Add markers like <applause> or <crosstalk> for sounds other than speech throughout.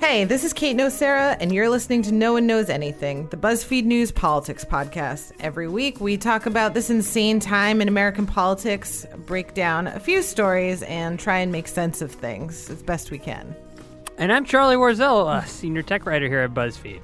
Hey, this is Kate Nocera, and you're listening to No One Knows Anything, the BuzzFeed News politics podcast. Every week, we talk about this insane time in American politics, break down a few stories, and try and make sense of things as best we can. And I'm Charlie Warzel, a senior tech writer here at BuzzFeed.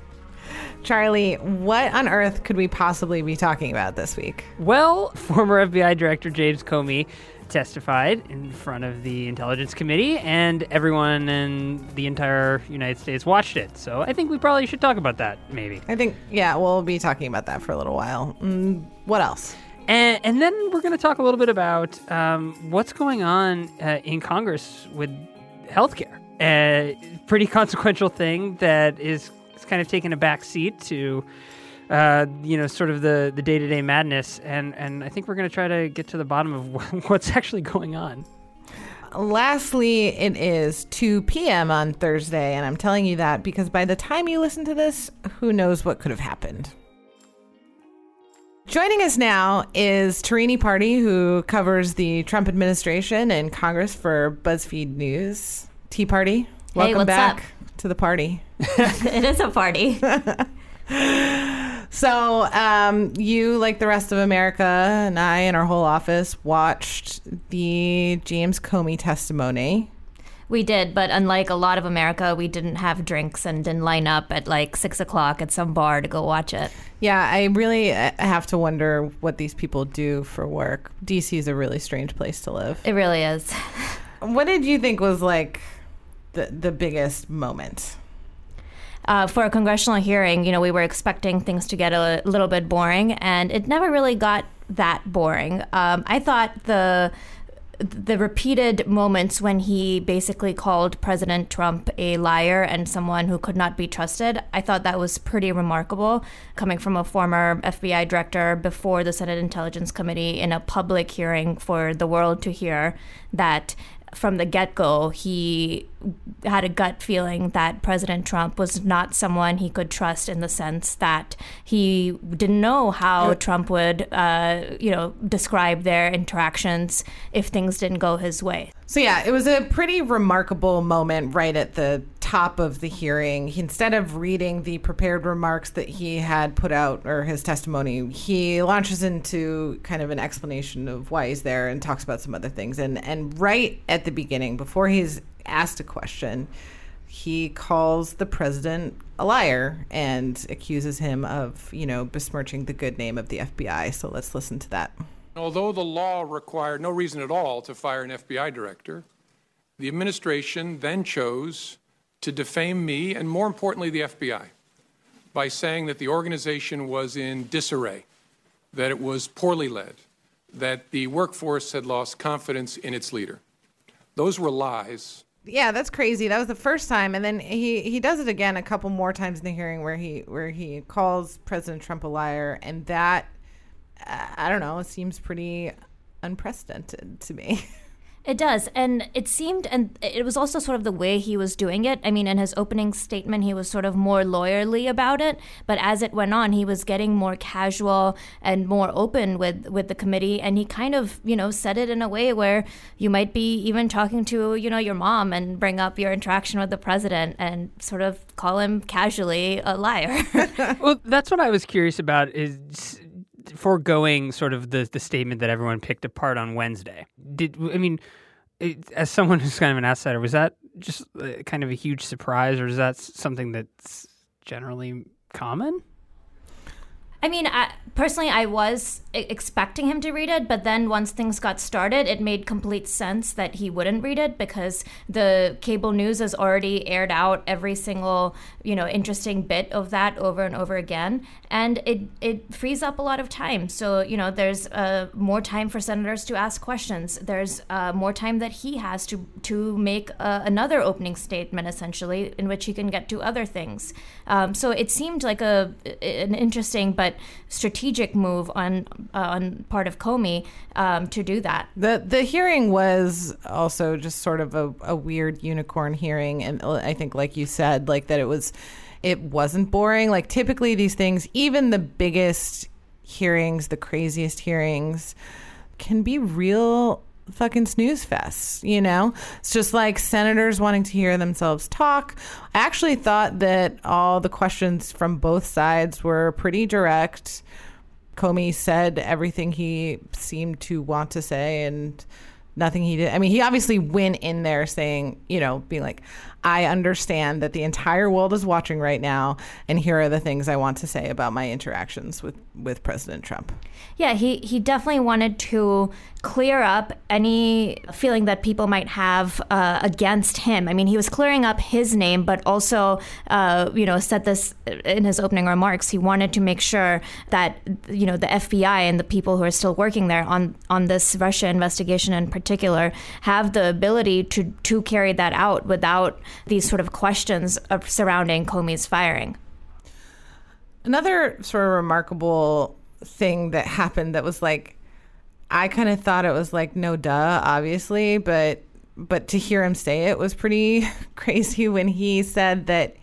Charlie, what on earth could we possibly be talking about this week? Well, former FBI Director James Comey testified in front of the Intelligence Committee, and everyone in the entire United States watched it. So I think we probably should talk about that, maybe. I think, yeah, we'll be talking about that for a little while. Mm, what else? And, and then we're going to talk a little bit about um, what's going on uh, in Congress with healthcare. A pretty <laughs> consequential thing that is, is kind of taking a back seat to uh, you know, sort of the the day to day madness, and and I think we're going to try to get to the bottom of <laughs> what's actually going on. Lastly, it is 2 p.m. on Thursday, and I'm telling you that because by the time you listen to this, who knows what could have happened. Joining us now is Tarini Parti, who covers the Trump administration and Congress for BuzzFeed News. Tea Party, welcome hey, back up? to the party. <laughs> it is a party. <laughs> So, um, you, like the rest of America, and I and our whole office watched the James Comey testimony. We did, but unlike a lot of America, we didn't have drinks and didn't line up at like six o'clock at some bar to go watch it. Yeah, I really uh, have to wonder what these people do for work. DC is a really strange place to live. It really is. <laughs> what did you think was like the the biggest moment? Uh, for a congressional hearing, you know, we were expecting things to get a little bit boring, and it never really got that boring. Um, I thought the the repeated moments when he basically called President Trump a liar and someone who could not be trusted, I thought that was pretty remarkable coming from a former FBI director before the Senate Intelligence Committee in a public hearing for the world to hear that from the get go, he had a gut feeling that President Trump was not someone he could trust in the sense that he didn't know how Trump would, uh, you know, describe their interactions if things didn't go his way. So, yeah, it was a pretty remarkable moment right at the top of the hearing. He, instead of reading the prepared remarks that he had put out or his testimony, he launches into kind of an explanation of why he's there and talks about some other things. And, and right at the beginning, before he's asked a question, he calls the president a liar and accuses him of, you know, besmirching the good name of the FBI. So let's listen to that. Although the law required no reason at all to fire an FBI director, the administration then chose to defame me and, more importantly, the FBI by saying that the organization was in disarray, that it was poorly led, that the workforce had lost confidence in its leader. Those were lies. Yeah, that's crazy. That was the first time, and then he he does it again a couple more times in the hearing where he where he calls President Trump a liar, and that uh, I don't know. Seems pretty unprecedented to me. <laughs> It does. And it seemed, and it was also sort of the way he was doing it. I mean, in his opening statement, he was sort of more lawyerly about it. But as it went on, he was getting more casual and more open with, with the committee. And he kind of, you know, said it in a way where you might be even talking to, you know, your mom and bring up your interaction with the president and sort of call him casually a liar. <laughs> well, that's what I was curious about is foregoing sort of the the statement that everyone picked apart on Wednesday. Did I mean, it, as someone <laughs> who's kind of an outsider, was that just uh, kind of a huge surprise, or is that something that's generally common? I mean, I, personally, I was expecting him to read it, but then once things got started, it made complete sense that he wouldn't read it because the cable news has already aired out every single, you know, interesting bit of that over and over again, and it it frees up a lot of time. So you know, there's uh, more time for senators to ask questions. There's uh, more time that he has to to make uh, another opening statement, essentially, in which he can get to other things. Um, so it seemed like a an interesting but strategic move on uh, on part of Comey um, to do that. The the hearing was also just sort of a, a weird unicorn hearing, and I think, like you said, like that it was it wasn't boring. Like typically these things, even the biggest hearings, the craziest hearings, can be real fucking snooze fest, you know? It's just like senators wanting to hear themselves talk. I actually thought that all the questions from both sides were pretty direct. Comey said everything he seemed to want to say and nothing he did. I mean, he obviously went in there saying, you know, being like, I understand that the entire world is watching right now, and here are the things I want to say about my interactions with, with President Trump. Yeah, he, he definitely wanted to clear up any feeling that people might have uh, against him. I mean, he was clearing up his name, but also, uh, you know, said this in his opening remarks. He wanted to make sure that, you know, the FBI and the people who are still working there on, on this Russia investigation in particular have the ability to, to carry that out without these sort of questions of surrounding Comey's firing. Another sort of remarkable thing that happened that was like I kind of thought it was like no duh obviously but but to hear him say it was pretty <laughs> crazy when he said that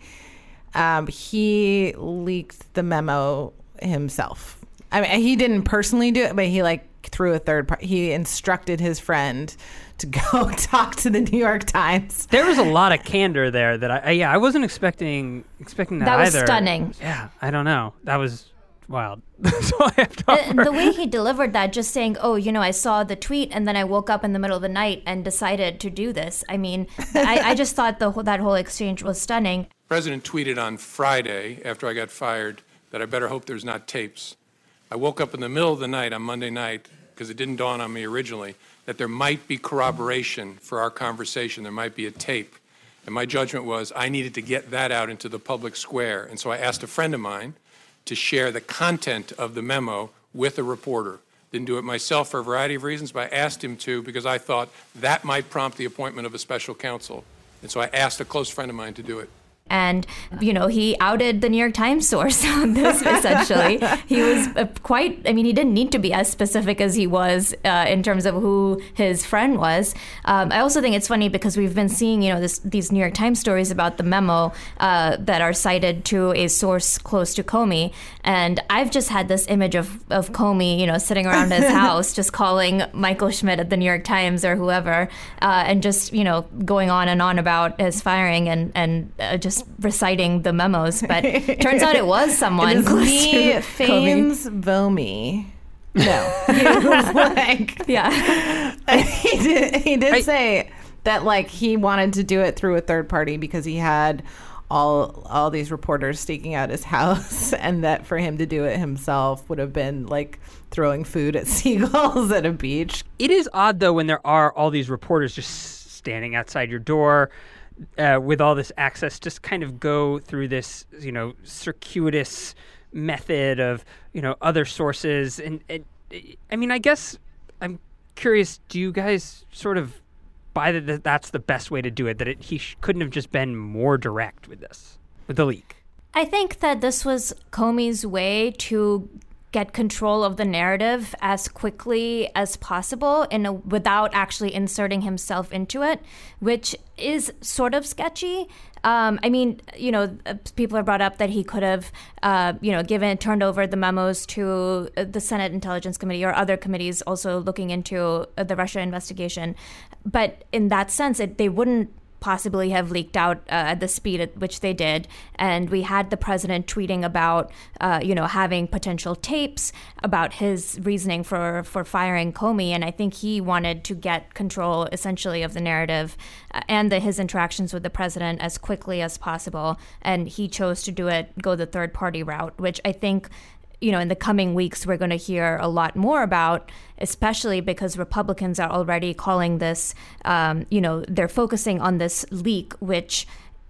um, he leaked the memo himself. I mean, he didn't personally do it, but he like through a third part. He instructed his friend to go <laughs> talk to the New York Times. There was a lot of candor there that I, I yeah I wasn't expecting expecting that, That was either. stunning. Yeah, I don't know. That was wild. <laughs> That's all I have to And the way he delivered that, just saying, "Oh, you know, I saw the tweet, and then I woke up in the middle of the night and decided to do this." I mean, I, I just <laughs> thought the whole, that whole exchange was stunning. President tweeted on Friday after I got fired that I better hope there's not tapes. I woke up in the middle of the night on Monday night because it didn't dawn on me originally that there might be corroboration for our conversation. There might be a tape. And my judgment was I needed to get that out into the public square. And so I asked a friend of mine to share the content of the memo with a reporter. Didn't do it myself for a variety of reasons, but I asked him to because I thought that might prompt the appointment of a special counsel. And so I asked a close friend of mine to do it. And, you know, he outed the New York Times source <laughs> on this, essentially. he was uh, quite, I mean, he didn't need to be as specific as he was uh, in terms of who his friend was. Um, I also think it's funny because we've been seeing, you know, this, these New York Times stories about the memo uh, that are cited to a source close to Comey. And I've just had this image of, of Comey, you know, sitting around his <laughs> house, just calling Michael Schmidt at the New York Times or whoever, uh, and just, you know, going on and on about his firing and, and uh, just reciting the memos, but turns out it was <laughs> someone It is close me, <laughs> to Fames Vomi. No, <laughs> he was like Yeah, he did. He did I- say that like he wanted to do it through a third party because he had all all these reporters staking out his house, and that for him to do it himself would have been like throwing food at seagulls at a beach. It is odd though when there are all these reporters just standing outside your door uh, with all this access, just kind of go through this, you know, circuitous method of, you know, other sources. And, and I mean, I guess I'm curious. Do you guys sort of buy that that that's the best way to do it? That it, he sh- couldn't have just been more direct with this, with the leak. I think that this was Comey's way to get control of the narrative as quickly as possible in a, without actually inserting himself into it, which is sort of sketchy. Um, I mean, you know, uh, people have brought up that he could have, uh, you know, given turned over the memos to uh, the Senate Intelligence Committee or other committees also looking into uh, the Russia investigation. But in that sense, it, they wouldn't possibly have leaked out uh, at the speed at which they did. And we had the president tweeting about, uh, you know, having potential tapes about his reasoning for, for firing Comey. And I think he wanted to get control essentially of the narrative uh, and the, his interactions with the president as quickly as possible. And he chose to do it, go the third party route, which I think you know, in the coming weeks, we're going to hear a lot more about, especially because Republicans are already calling this, um, you know, they're focusing on this leak, which,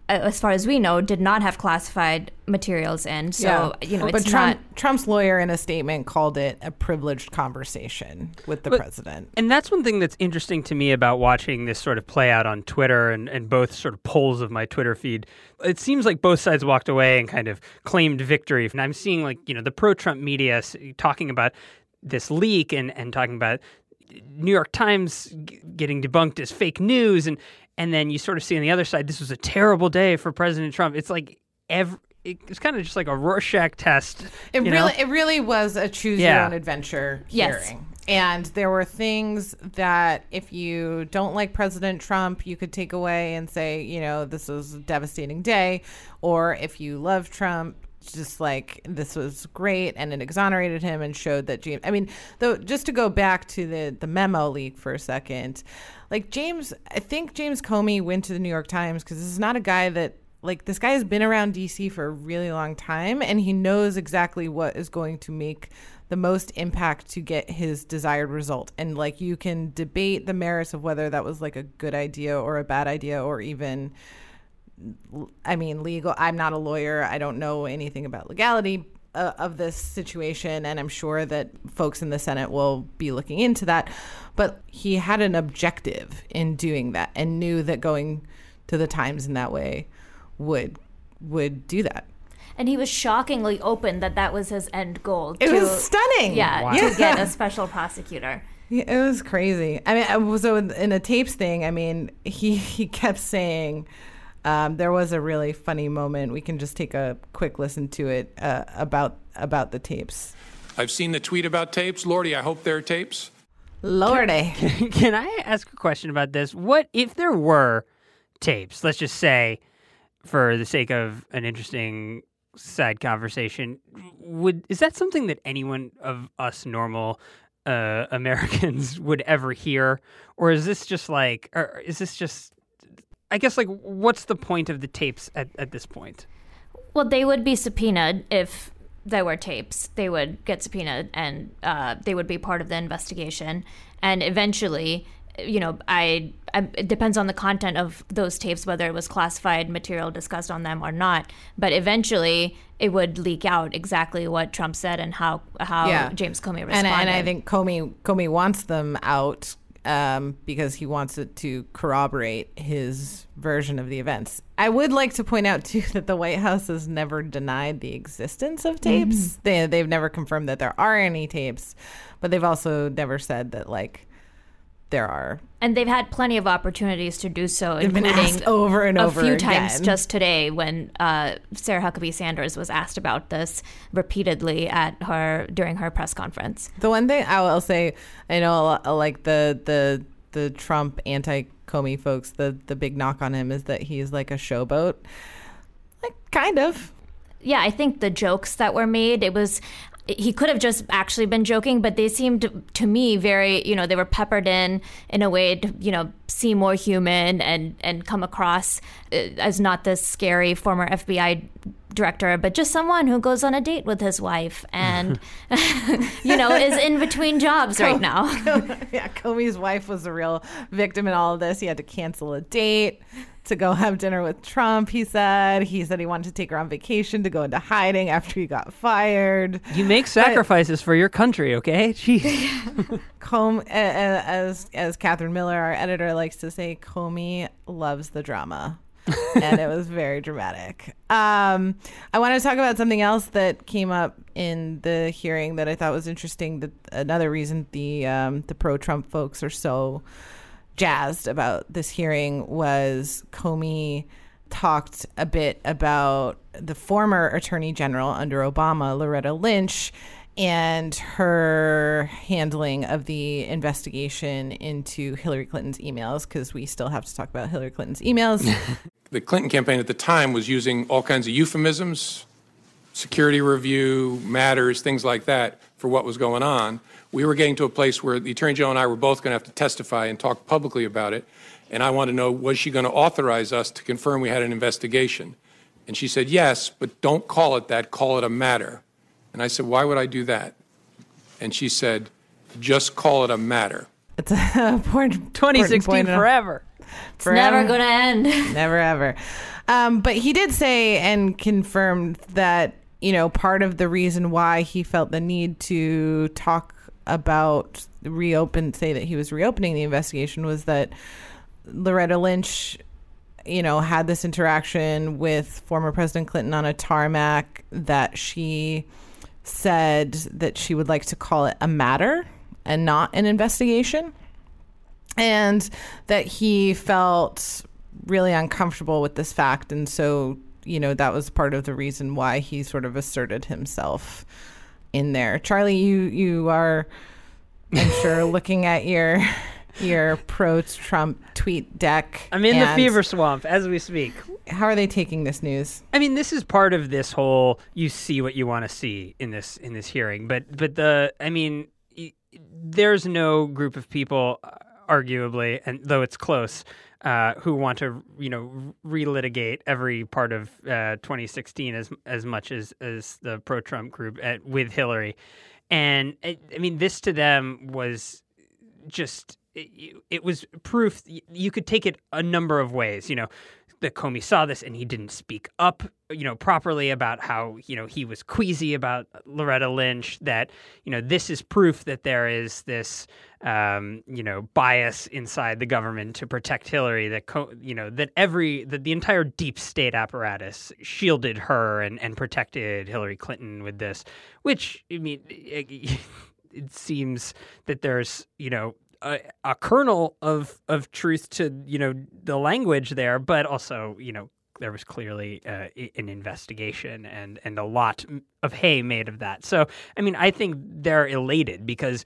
Uh, as far as we know, did not have classified materials in. So, you know, but it's Trump, not. Trump's lawyer in a statement called it a privileged conversation with the But- president. And that's one thing that's interesting to me about watching this sort of play out on Twitter and, and both sort of polls of my Twitter feed. It seems like both sides walked away and kind of claimed victory. And I'm seeing like, you know, the pro Trump media talking about this leak and, and talking about New York Times g- getting debunked as fake news. And, and then you sort of see on the other side, this was a terrible day for President Trump. It's like every, it's kind of just like a Rorschach test. It really, know? it really was a choose Yeah. your own adventure Yes. hearing. And there were things that if you don't like President Trump, you could take away and say, you know, this was a devastating day. Or if you love Trump, just like this was great and it exonerated him and showed that James I mean, though just to go back to the the memo leak for a second, like James I think James Comey went to the New York Times because this is not a guy that like this guy has been around DC for a really long time and he knows exactly what is going to make the most impact to get his desired result. And like you can debate the merits of whether that was like a good idea or a bad idea or even I mean legal I'm not a lawyer. I don't know anything about legality uh, of this situation and I'm sure that folks in the Senate will be looking into that. But he had an objective in doing that and knew that going to the Times in that way would would do that. And he was shockingly open that that was his end goal. It to, was stunning. Yeah, Wow. to <laughs> get a special prosecutor. Yeah, it was crazy. I mean, so in, in a tapes thing. I mean, he he kept saying um, there was a really funny moment. We can just take a quick listen to it uh, about about the tapes. I've seen the tweet about tapes. Lordy, I hope there are tapes. Lordy, <laughs> Can I ask a question about this? What if there were tapes? Let's just say, for the sake of an interesting side conversation, would is that something that anyone of us normal uh, <laughs> Americans would ever hear, or is this just like, or is this just? I guess like, what's the point of the tapes at, at this point? Well, they would be subpoenaed if there were tapes. They would get subpoenaed and uh, they would be part of the investigation. And eventually, you know, I, I it depends on the content of those tapes whether it was classified material discussed on them or not. But eventually, it would leak out exactly what Trump said and how how Yeah. James Comey and responded. and I think Comey Comey wants them out um, because he wants it to corroborate his version of the events. I would like to point out too <laughs> that the White House has never denied the existence of tapes. They they've never confirmed that there are any tapes, but they've also never said that like there are. and they've had plenty of opportunities to do so, They've been asked over and a over few times just today when uh, Sarah Huckabee Sanders was asked about this repeatedly at her during her press conference. The one thing I will say, I know like the the the Trump anti Comey folks, the the big knock on him is that he's like a showboat. Like kind of. Yeah, I think the jokes that were made, it was he could have just actually been joking, but they seemed to me very, you know, they were peppered in in a way to, you know, seem more human and and come across uh, as not this scary former FBI director, but just someone who goes on a date with his wife and <laughs> <laughs> you know is in between jobs right now. <laughs> yeah, Comey's wife was a real victim in all of this. He had to cancel a date to go have dinner with Trump, he said. He said he wanted to take her on vacation to go into hiding after he got fired. You make sacrifices for your country, okay? <laughs> Jeez. Com- as as Katherine Miller, our editor, likes to say, Comey loves the drama. and it was very dramatic. Um, I want to talk about something else that came up in the hearing that I thought was interesting. That another reason the um, the pro Trump folks are so jazzed about this hearing was Comey talked a bit about the former attorney general under Obama, Loretta Lynch, and her handling of the investigation into Hillary Clinton's emails, because we still have to talk about Hillary Clinton's emails. <laughs> The Clinton campaign at the time was using all kinds of euphemisms, security review, matters, things like that for what was going on. We were getting to a place where the Attorney General and I were both going to have to testify and talk publicly about it. And I wanted to know was she going to authorize us to confirm we had an investigation? And she said, yes, but don't call it that, call it a matter. And I said, why would I do that? And she said, just call it a matter. it's a important <laughs> 2016 important point. forever. It's never going to end. <laughs> Never ever. Um, but he did say and confirmed that, you know, part of the reason why he felt the need to talk about reopen, say that he was reopening the investigation was that Loretta Lynch, you know, had this interaction with former President Clinton on a tarmac that she said that she would like to call it a matter and not an investigation and that he felt really uncomfortable with this fact. And so you know that was part of the reason why he sort of asserted himself in there charlie you you are I'm sure <laughs> looking at your your pro Trump TweetDeck. I'm in the fever swamp as we speak. How are they taking this news? I mean, this is part of this whole you see what you want to see in this in this hearing. But but the I mean, there's no group of people, uh, arguably, and though it's close, uh, who want to you know relitigate every part of uh, 2016 as as much as as the pro Trump group at, with Hillary. And I, I mean, this to them was just it, it was proof you could take it a number of ways you know that Comey saw this and he didn't speak up, you know, properly about how, you know, he was queasy about Loretta Lynch, that, you know, this is proof that there is this, um, you know, bias inside the government to protect Hillary, that, Co- you know, that every, that the entire deep state apparatus shielded her and, and protected Hillary Clinton with this, which, I mean, it, it seems that there's, you know, a, a kernel of of truth to you know the language there, but also you know there was clearly uh, an investigation and and a lot of hay made of that. So I mean, I think they're elated because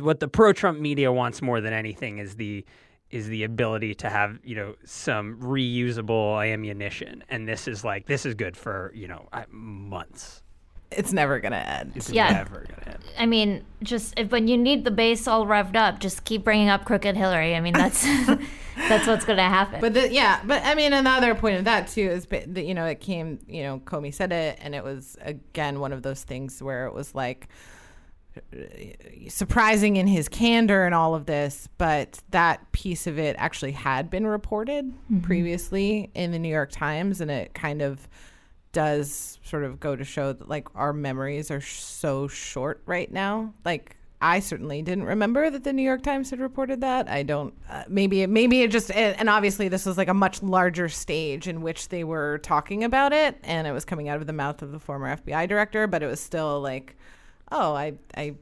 what the pro Trump media wants more than anything is the is the ability to have you know some reusable ammunition, and this is like this is good for you know months. It's never gonna end. It's Yeah. never gonna end. I mean, just if, when you need the base all revved up, just keep bringing up crooked Hillary. I mean, that's <laughs> <laughs> that's what's going to happen. But the, yeah, but I mean, another point of that too is that you know it came, you know, Comey said it, and it was again one of those things where it was like surprising in his candor and all of this, but that piece of it actually had been reported mm-hmm. previously in the New York Times, and it kind of does sort of go to show that like our memories are sh- so short right now. Like I certainly didn't remember that the New York Times had reported that. I don't. Uh, maybe it, maybe it just and obviously this was like a much larger stage in which they were talking about it, and it was coming out of the mouth of the former FBI director. But it was still like, oh, I I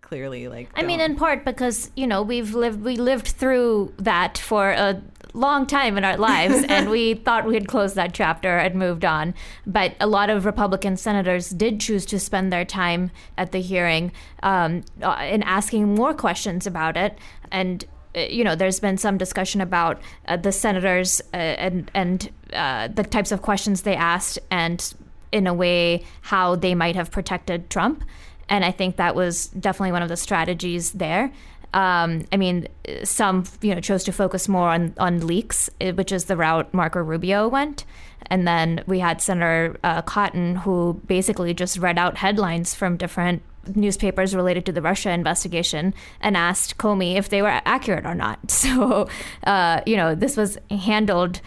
clearly like. I mean, don't- in part because you know we've lived we lived through that for a long time in our lives, <laughs> and we thought we had closed that chapter and moved on. But a lot of Republican senators did choose to spend their time at the hearing um, uh, in asking more questions about it, and uh, you know, there's been some discussion about uh, the senators uh, and and uh, the types of questions they asked, and in a way how they might have protected Trump. And I think that was definitely one of the strategies there. Um, I mean, some you know chose to focus more on on leaks, eh, which is the route Marco Rubio went, and then we had Senator uh, Cotton, who basically just read out headlines from different newspapers related to the Russia investigation and asked Comey if they were accurate or not. <laughs> So, uh, you know, this was handled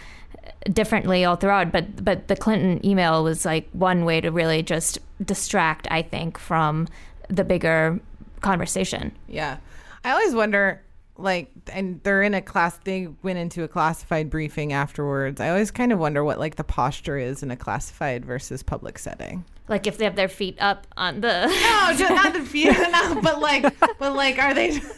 differently all throughout. But but the Clinton email was like one way to really just distract, I think, from the bigger conversation. Yeah. I always wonder like and they're in a class they went into a classified briefing afterwards. I always kind of wonder what like the posture is in a classified versus public setting. Like if they have their feet up on the. No, <laughs> just not the feet, <laughs> no, but like but like are they <laughs>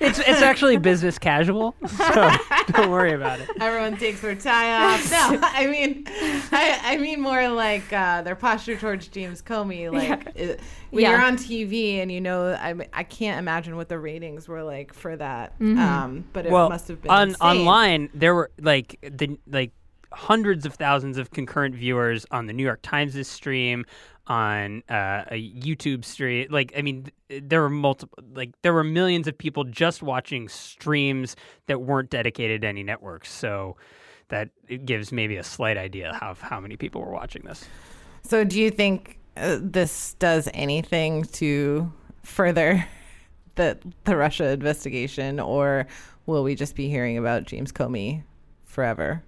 It's it's actually business casual, so don't worry about it. everyone takes their tie off. No, I mean I I mean more like uh, their posture towards James Comey like it, when Yeah. you're on TV and you know I I can't imagine what the ratings were like for that. Mm-hmm. Um but it well, must have been on insane. online there were like the like hundreds of thousands of concurrent viewers on the New York Times' stream, on uh, a YouTube stream. Like, I mean, there were multiple, like, there were millions of people just watching streams that weren't dedicated to any networks. So that it gives maybe a slight idea of how many people were watching this. So, do you think uh, this does anything to further the the Russia investigation, or will we just be hearing about James Comey forever?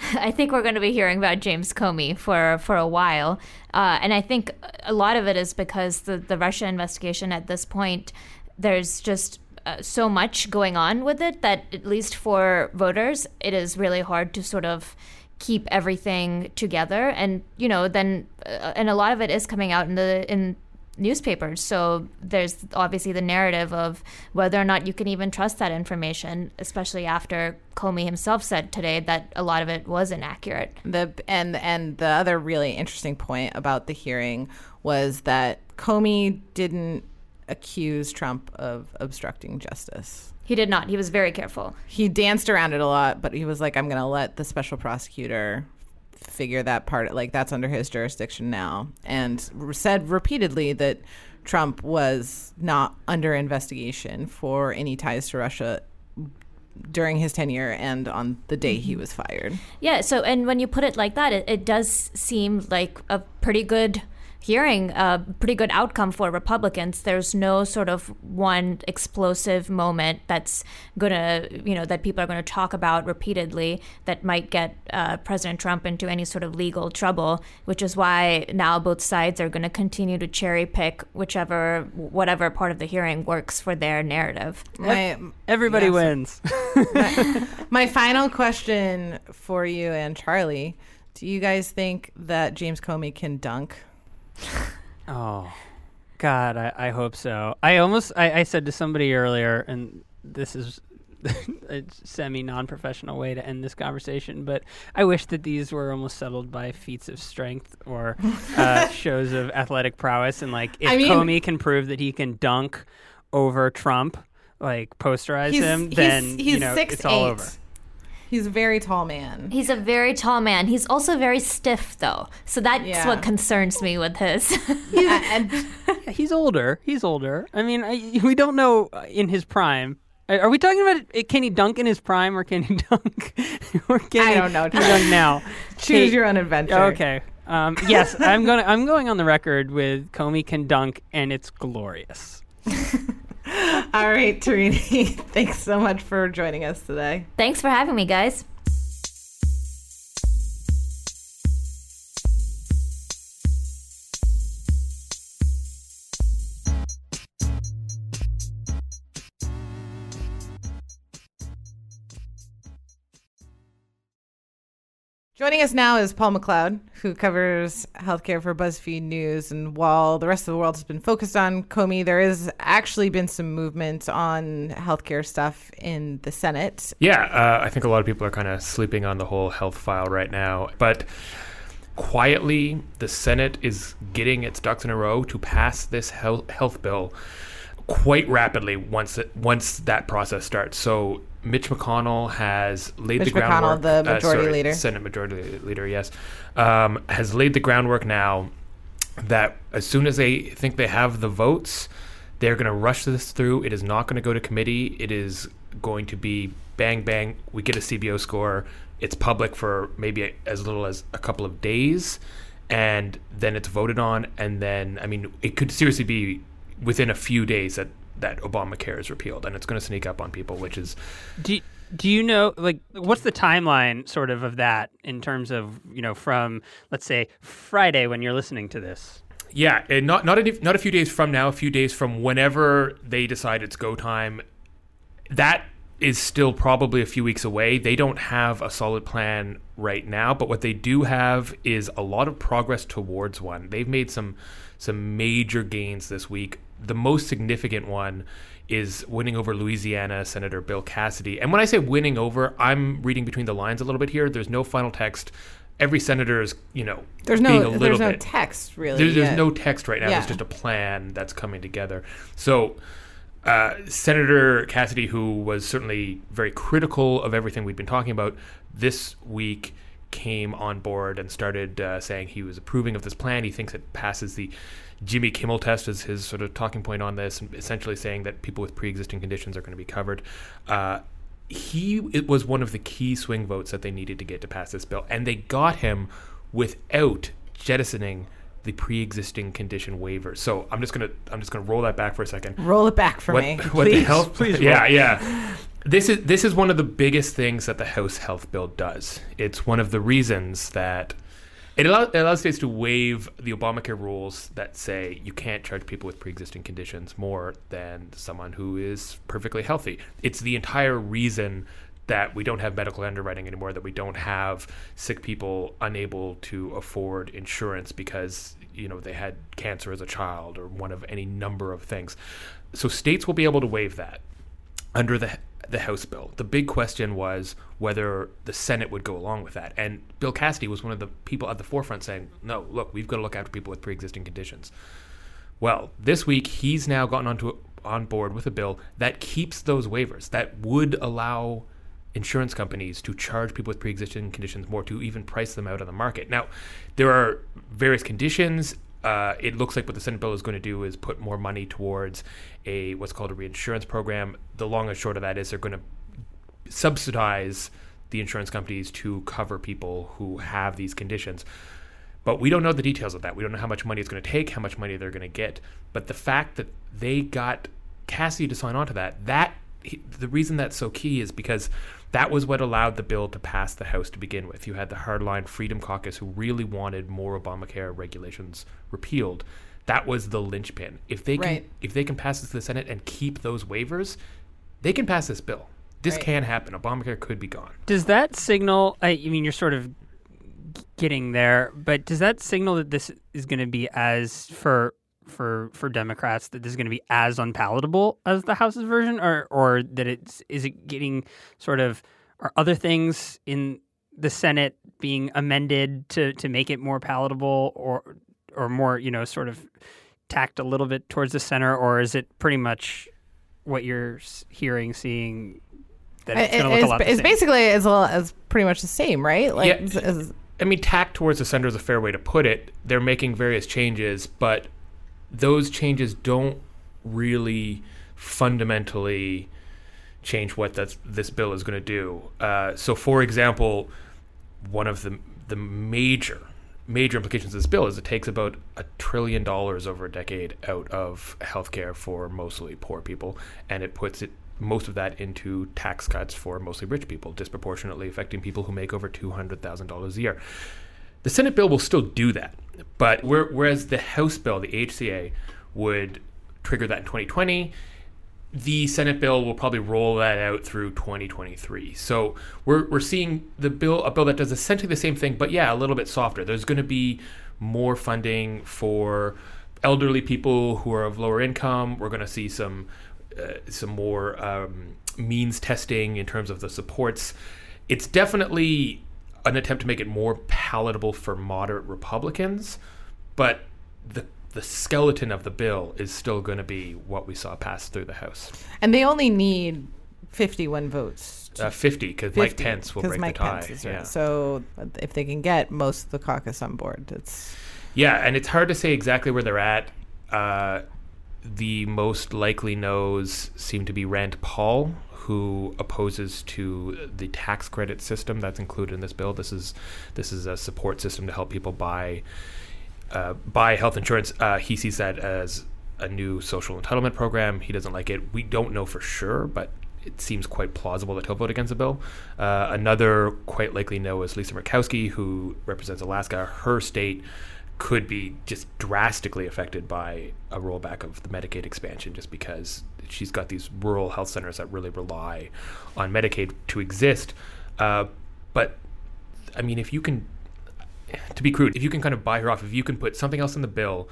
<laughs> I think we're going to be hearing about James Comey for for a while, uh, and I think a lot of it is because the the Russia investigation at this point, there's just uh, so much going on with it that at least for voters, it is really hard to sort of keep everything together, and you know then uh, and a lot of it is coming out in the in newspapers. So there's obviously the narrative of whether or not you can even trust that information, especially after Comey himself said today that a lot of it was inaccurate. The and and the other really interesting point about the hearing was that Comey didn't accuse Trump of obstructing justice. He did not. He was very careful. He danced around it a lot, but he was like, I'm going to let the special prosecutor figure that part like that's under his jurisdiction now and said repeatedly that Trump was not under investigation for any ties to Russia during his tenure and on the day he was fired. Yeah, so and when you put it like that, it, it does seem like a pretty good hearing a pretty good outcome for Republicans. There's no sort of one explosive moment that's gonna, you know, that people are going to talk about repeatedly that might get uh, President Trump into any sort of legal trouble. Which is why now both sides are going to continue to cherry pick whichever, whatever part of the hearing works for their narrative. My, Everybody yes. wins. <laughs> my, my final question for you and Charlie: Do you guys think that James Comey can dunk? Oh, God, I, I hope so. I almost I, I said to somebody earlier, and this is <laughs> a semi non-professional way to end this conversation, but I wish that these were almost settled by feats of strength or uh, <laughs> shows of athletic prowess. And like, if I mean- Comey can prove that he can dunk over Trump, like posterize him, then he's you know six it's all over. He's a very tall man. He's a very tall man. He's also very stiff, though. So that's Yeah. what concerns me with his. <laughs> and Yeah, he's older. He's older. I mean, I, <laughs> we don't know uh, in his prime. Are are we talking about uh, can he dunk in his prime or can he <laughs> dunk? or can I don't know, he dunk now. choose Hey, your own adventure. Okay. Um, yes, I'm going. I'm going on the record with Comey can dunk, and it's glorious. All right, Tarini. <laughs> Thanks so much for joining us today. Thanks for having me, guys. Joining us now is Paul McLeod, who covers healthcare for BuzzFeed News. And while the rest of the world has been focused on Comey, there has actually been some movement on healthcare stuff in the Senate. Yeah, uh, I think a lot of people are kind of sleeping on the whole health file right now. But quietly, the Senate is getting its ducks in a row to pass this health, health bill quite rapidly once it, once that process starts. So Mitch McConnell has laid Mitch the McConnell, groundwork. the uh, majority sorry, leader. Senate Majority Leader, yes, um, has laid the groundwork now that as soon as they think they have the votes, they're going to rush this through. It is not going to go to committee. It is going to be bang bang. We get a CBO score. It's public for maybe as little as a couple of days, and then it's voted on. And then, I mean, it could seriously be within a few days that that Obamacare is repealed, and it's going to sneak up on people, which is Do do you know like what's the timeline sort of of that in terms of you know from let's say Friday when you're listening to this? Yeah, and not not a, not a few days from now, a few days from whenever they decide it's go time. That is still probably a few weeks away. They don't have a solid plan right now, but what they do have is a lot of progress towards one. They've made some some major gains this week. The most significant one is winning over Louisiana Senator Bill Cassidy. And when I say winning over, I'm reading between the lines a little bit here. There's no final text. Every senator is, you know, There's being a no little there's no bit text really. there, there's yet. no text right now. Yeah. There's just a plan that's coming together. So, uh, Senator Cassidy, who was certainly very critical of everything we'd been talking about, this week came on board and started uh, saying he was approving of this plan. He thinks it passes the Jimmy Kimmel test as his sort of talking point on this, essentially saying that people with pre-existing conditions are going to be covered. Uh, he it was one of the key swing votes that they needed to get to pass this bill, and they got him without jettisoning the pre-existing condition waiver. So I'm just gonna I'm just gonna roll that back for a second. Roll it back for what, me, <laughs> what the please. health please yeah yeah this is this is one of the biggest things that the House Health Bill does. It's one of the reasons that it allows, it allows states to waive the Obamacare rules that say you can't charge people with pre-existing conditions more than someone who is perfectly healthy. It's the entire reason that we don't have medical underwriting anymore, that we don't have sick people unable to afford insurance because you know they had cancer as a child or one of any number of things. So states will be able to waive that under the the House bill. The big question was whether the Senate would go along with that. And Bill Cassidy was one of the people at the forefront saying, "No, look, we've got to look after people with pre-existing conditions." Well, this week he's now gotten onto on board with a bill that keeps those waivers that would allow insurance companies to charge people with pre-existing conditions more to even price them out on the market. Now, there are various conditions. Uh, it looks like what the Senate bill is going to do is put more money towards a what's called a reinsurance program. The long and short of that is they're going to subsidize the insurance companies to cover people who have these conditions. But we don't know the details of that. We don't know how much money it's going to take, how much money they're going to get. But the fact that they got Cassie to sign on to that, that the reason that's so key is because that was what allowed the bill to pass the House to begin with. You had the hardline Freedom Caucus who really wanted more Obamacare regulations repealed. That was the linchpin. If they Right. can, if they can pass this to the Senate and keep those waivers, they can pass this bill. This Right. can happen. Obamacare could be gone. Does that signal? I, I mean, you're sort of getting there, but does that signal that this is going to be as for for for Democrats that this is going to be as unpalatable as the House's version, or or that it's is it getting sort of are other things in the Senate being amended to to make it more palatable, or or more you know sort of tacked a little bit towards the center, or is it pretty much what you're hearing, seeing? That it's going to look it's, a lot the it's same? basically as well as pretty much the same, right? Like, Yeah. it's- it's- I mean, tack towards the center is a fair way to put it. They're making various changes, but those changes don't really fundamentally change what that's, this bill is going to do. Uh, so, for example, one of the the major major implications of this bill is it takes about a trillion dollars over a decade out of healthcare for mostly poor people, and it puts it most of that into tax cuts for mostly rich people, disproportionately affecting people who make over two hundred thousand dollars a year. The Senate bill will still do that, but where, whereas the House bill, the HCA, would trigger that in 2020, the Senate bill will probably roll that out through 2023. So we're, we're seeing the bill a bill that does essentially the same thing, but yeah, a little bit softer. There's going to be more funding for elderly people who are of lower income. We're going to see some uh, some more um, means testing in terms of the supports. It's definitely an attempt to make it more palatable for moderate Republicans, but the the skeleton of the bill is still going to be what we saw pass through the House. and they only need 51 votes. Uh, 50, because Mike 50, Pence will break Mike the tie. Pence yeah. So if they can get most of the caucus on board, it's yeah, and it's hard to say exactly where they're at. Uh, the most likely no's seem to be Rand Paul, who opposes to the tax credit system that's included in this bill. This is this is a support system to help people buy uh, buy health insurance. Uh, he sees that as a new social entitlement program. He doesn't like it. We don't know for sure, but it seems quite plausible that he'll vote against the bill. Uh, another quite likely no is Lisa Murkowski, who represents Alaska. Her state could be just drastically affected by a rollback of the Medicaid expansion just because she's got these rural health centers that really rely on Medicaid to exist. Uh, but I mean, if you can, to be crude, if you can kind of buy her off, if you can put something else in the bill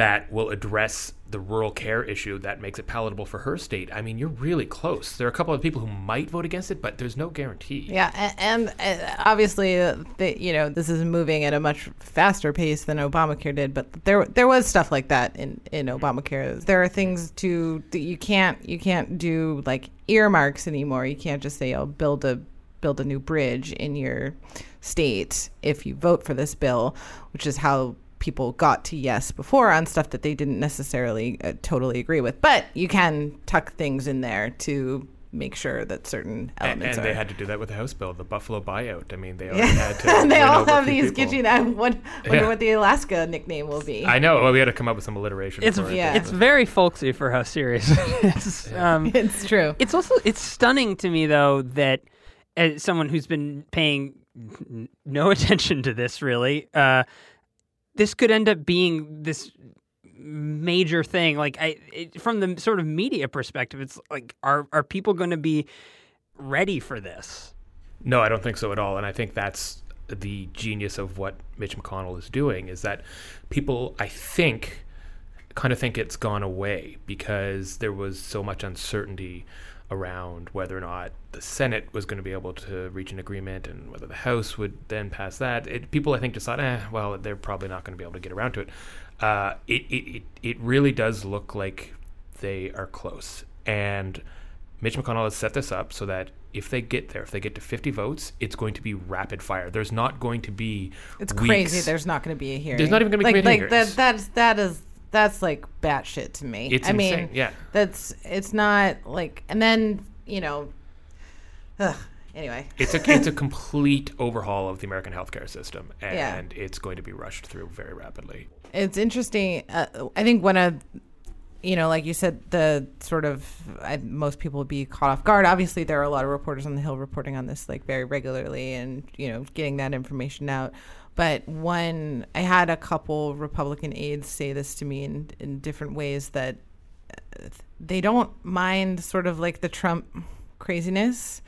that will address the rural care issue that makes it palatable for her state, I mean, you're really close. There are a couple of people who might vote against it, but there's no guarantee. yeah, a- and, uh, obviously, uh, the, you know, this is moving at a much faster pace than Obamacare did. But there, there was stuff like that in in Obamacare. There are things to you can't you can't do like earmarks anymore. You can't just say, "Oh, build a build a new bridge in your state if you vote for this bill," which is how people got to yes before on stuff that they didn't necessarily uh, totally agree with. But you can tuck things in there to make sure that certain elements and are. they had to do that with the House bill, the Buffalo buyout. I mean, they <laughs> already yeah. had to. and <laughs> they all have these people. kitchen. I <laughs> wonder, wonder Yeah. what the Alaska nickname will be. I know. Well, we had to come up with some alliteration. It's for it. It's very folksy for how serious it is. Um, it's true. it's also it's stunning to me though that as someone who's been paying n- no attention to this really, uh, this could end up being this major thing. Like I, it, from the sort of media perspective, it's like are are people going to be ready for this? No, I don't think so at all. And I think that's the genius of what Mitch McConnell is doing is that people, I think, kind of think it's gone away because there was so much uncertainty around whether or not the Senate was going to be able to reach an agreement and whether the House would then pass that. It, people, I think, decided, eh, well, they're probably not going to be able to get around to it. Uh, it, it, it, it really does look like they are close. And Mitch McConnell has set this up so that if they get there, if they get to 50 votes, it's going to be rapid fire. There's not going to be. It's weeks. crazy. There's not going to be a hearing. There's not even gonna be like, like hearings. that. That's that is that's like batshit to me. It's I insane, mean, yeah. That's it's not like, and then you know, ugh, anyway. It's a it's a complete overhaul of the American healthcare system, and Yeah. it's going to be rushed through very rapidly. It's interesting. Uh, I think one of, you know, like you said, the sort of I, most people would be caught off guard. Obviously, there are a lot of reporters on the Hill reporting on this like very regularly, and you know, getting that information out. But one, I had a couple Republican aides say this to me in in different ways that uh, they don't mind sort of like the Trump craziness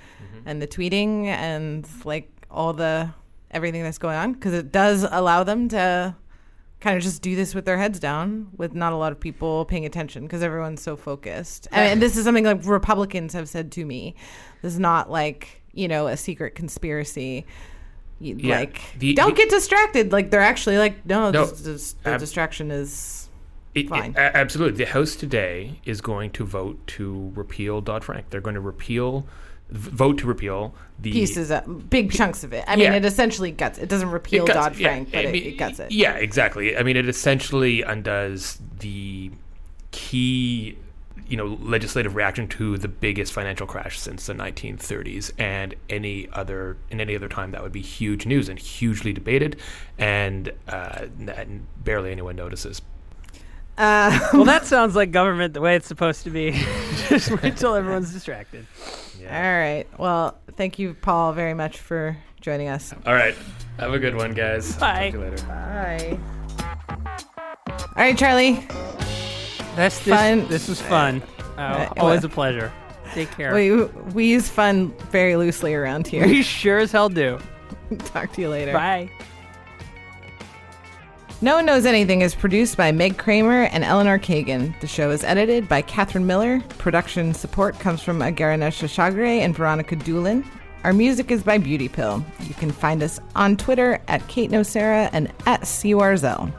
and the tweeting and like all the everything that's going on because it does allow them to kind of just do this with their heads down with not a lot of people paying attention because everyone's so focused and, and this is something like republicans have said to me this is not like you know a secret conspiracy You- Yeah. like The- don't the- get distracted like they're actually like no, No, this, this, the ab- distraction is It- it- Fine. a- absolutely. The House today is going to vote to repeal Dodd Frank. They're going to repeal, vote to repeal the pieces of big chunks of it i mean Yeah. it essentially guts it doesn't repeal dodd it, yeah. frank but I it, mean, it guts it Yeah, exactly. I mean, it essentially undoes the key, you know, legislative reaction to the biggest financial crash since the 1930s, and any other in any other time that would be huge news and hugely debated, and, uh, and barely anyone notices. Uh, Well, that sounds like government the way it's supposed to be. <laughs> Just wait until everyone's distracted. all right well thank you paul very much for joining us All right, have a good one, guys. Bye. Talk to you later. Bye. All right, Charlie. This, this, Fun. this was fun. Uh, Uh, always well- a pleasure. Take care. We we use fun very loosely around here. We sure as hell do. <laughs> Talk to you later. Bye. No One Knows Anything is produced by Meg Kramer and Eleanor Kagan. The show is edited by Katherine Miller. Production support comes from Agaranesha Shagre and Veronica Doolin. Our music is by Beauty Pill. You can find us on Twitter at Kate Nocera and at CWarzel.